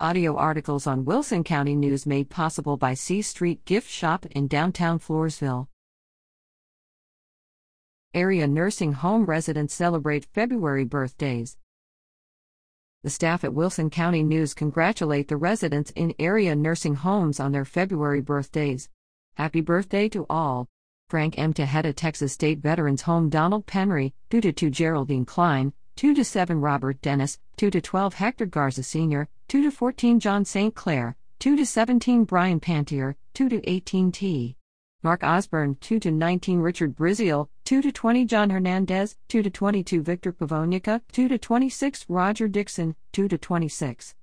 Audio articles on Wilson County News made possible by C Street Gift Shop in downtown Floresville. Area nursing home residents celebrate February birthdays. The staff at Wilson County News congratulate the residents in area nursing homes on their February birthdays. Happy birthday to all. Frank M. Tejeda, Texas State Veterans Home, Donald Penry, 2 to Geraldine Cline, 2 to 7 Robert Dennis, 2 to 12 Hector Garza Sr., 2 to 14 John St. Clair, 2 to 17 Brian Pantier, 2 to 18 T. Mark Osburn, 2 to 19 Richard Brisiel, 2 to 20 John Hernandez, 2 to 22 Victor Pivonka, 2 to 26 Roger Dixon, 2 to 26.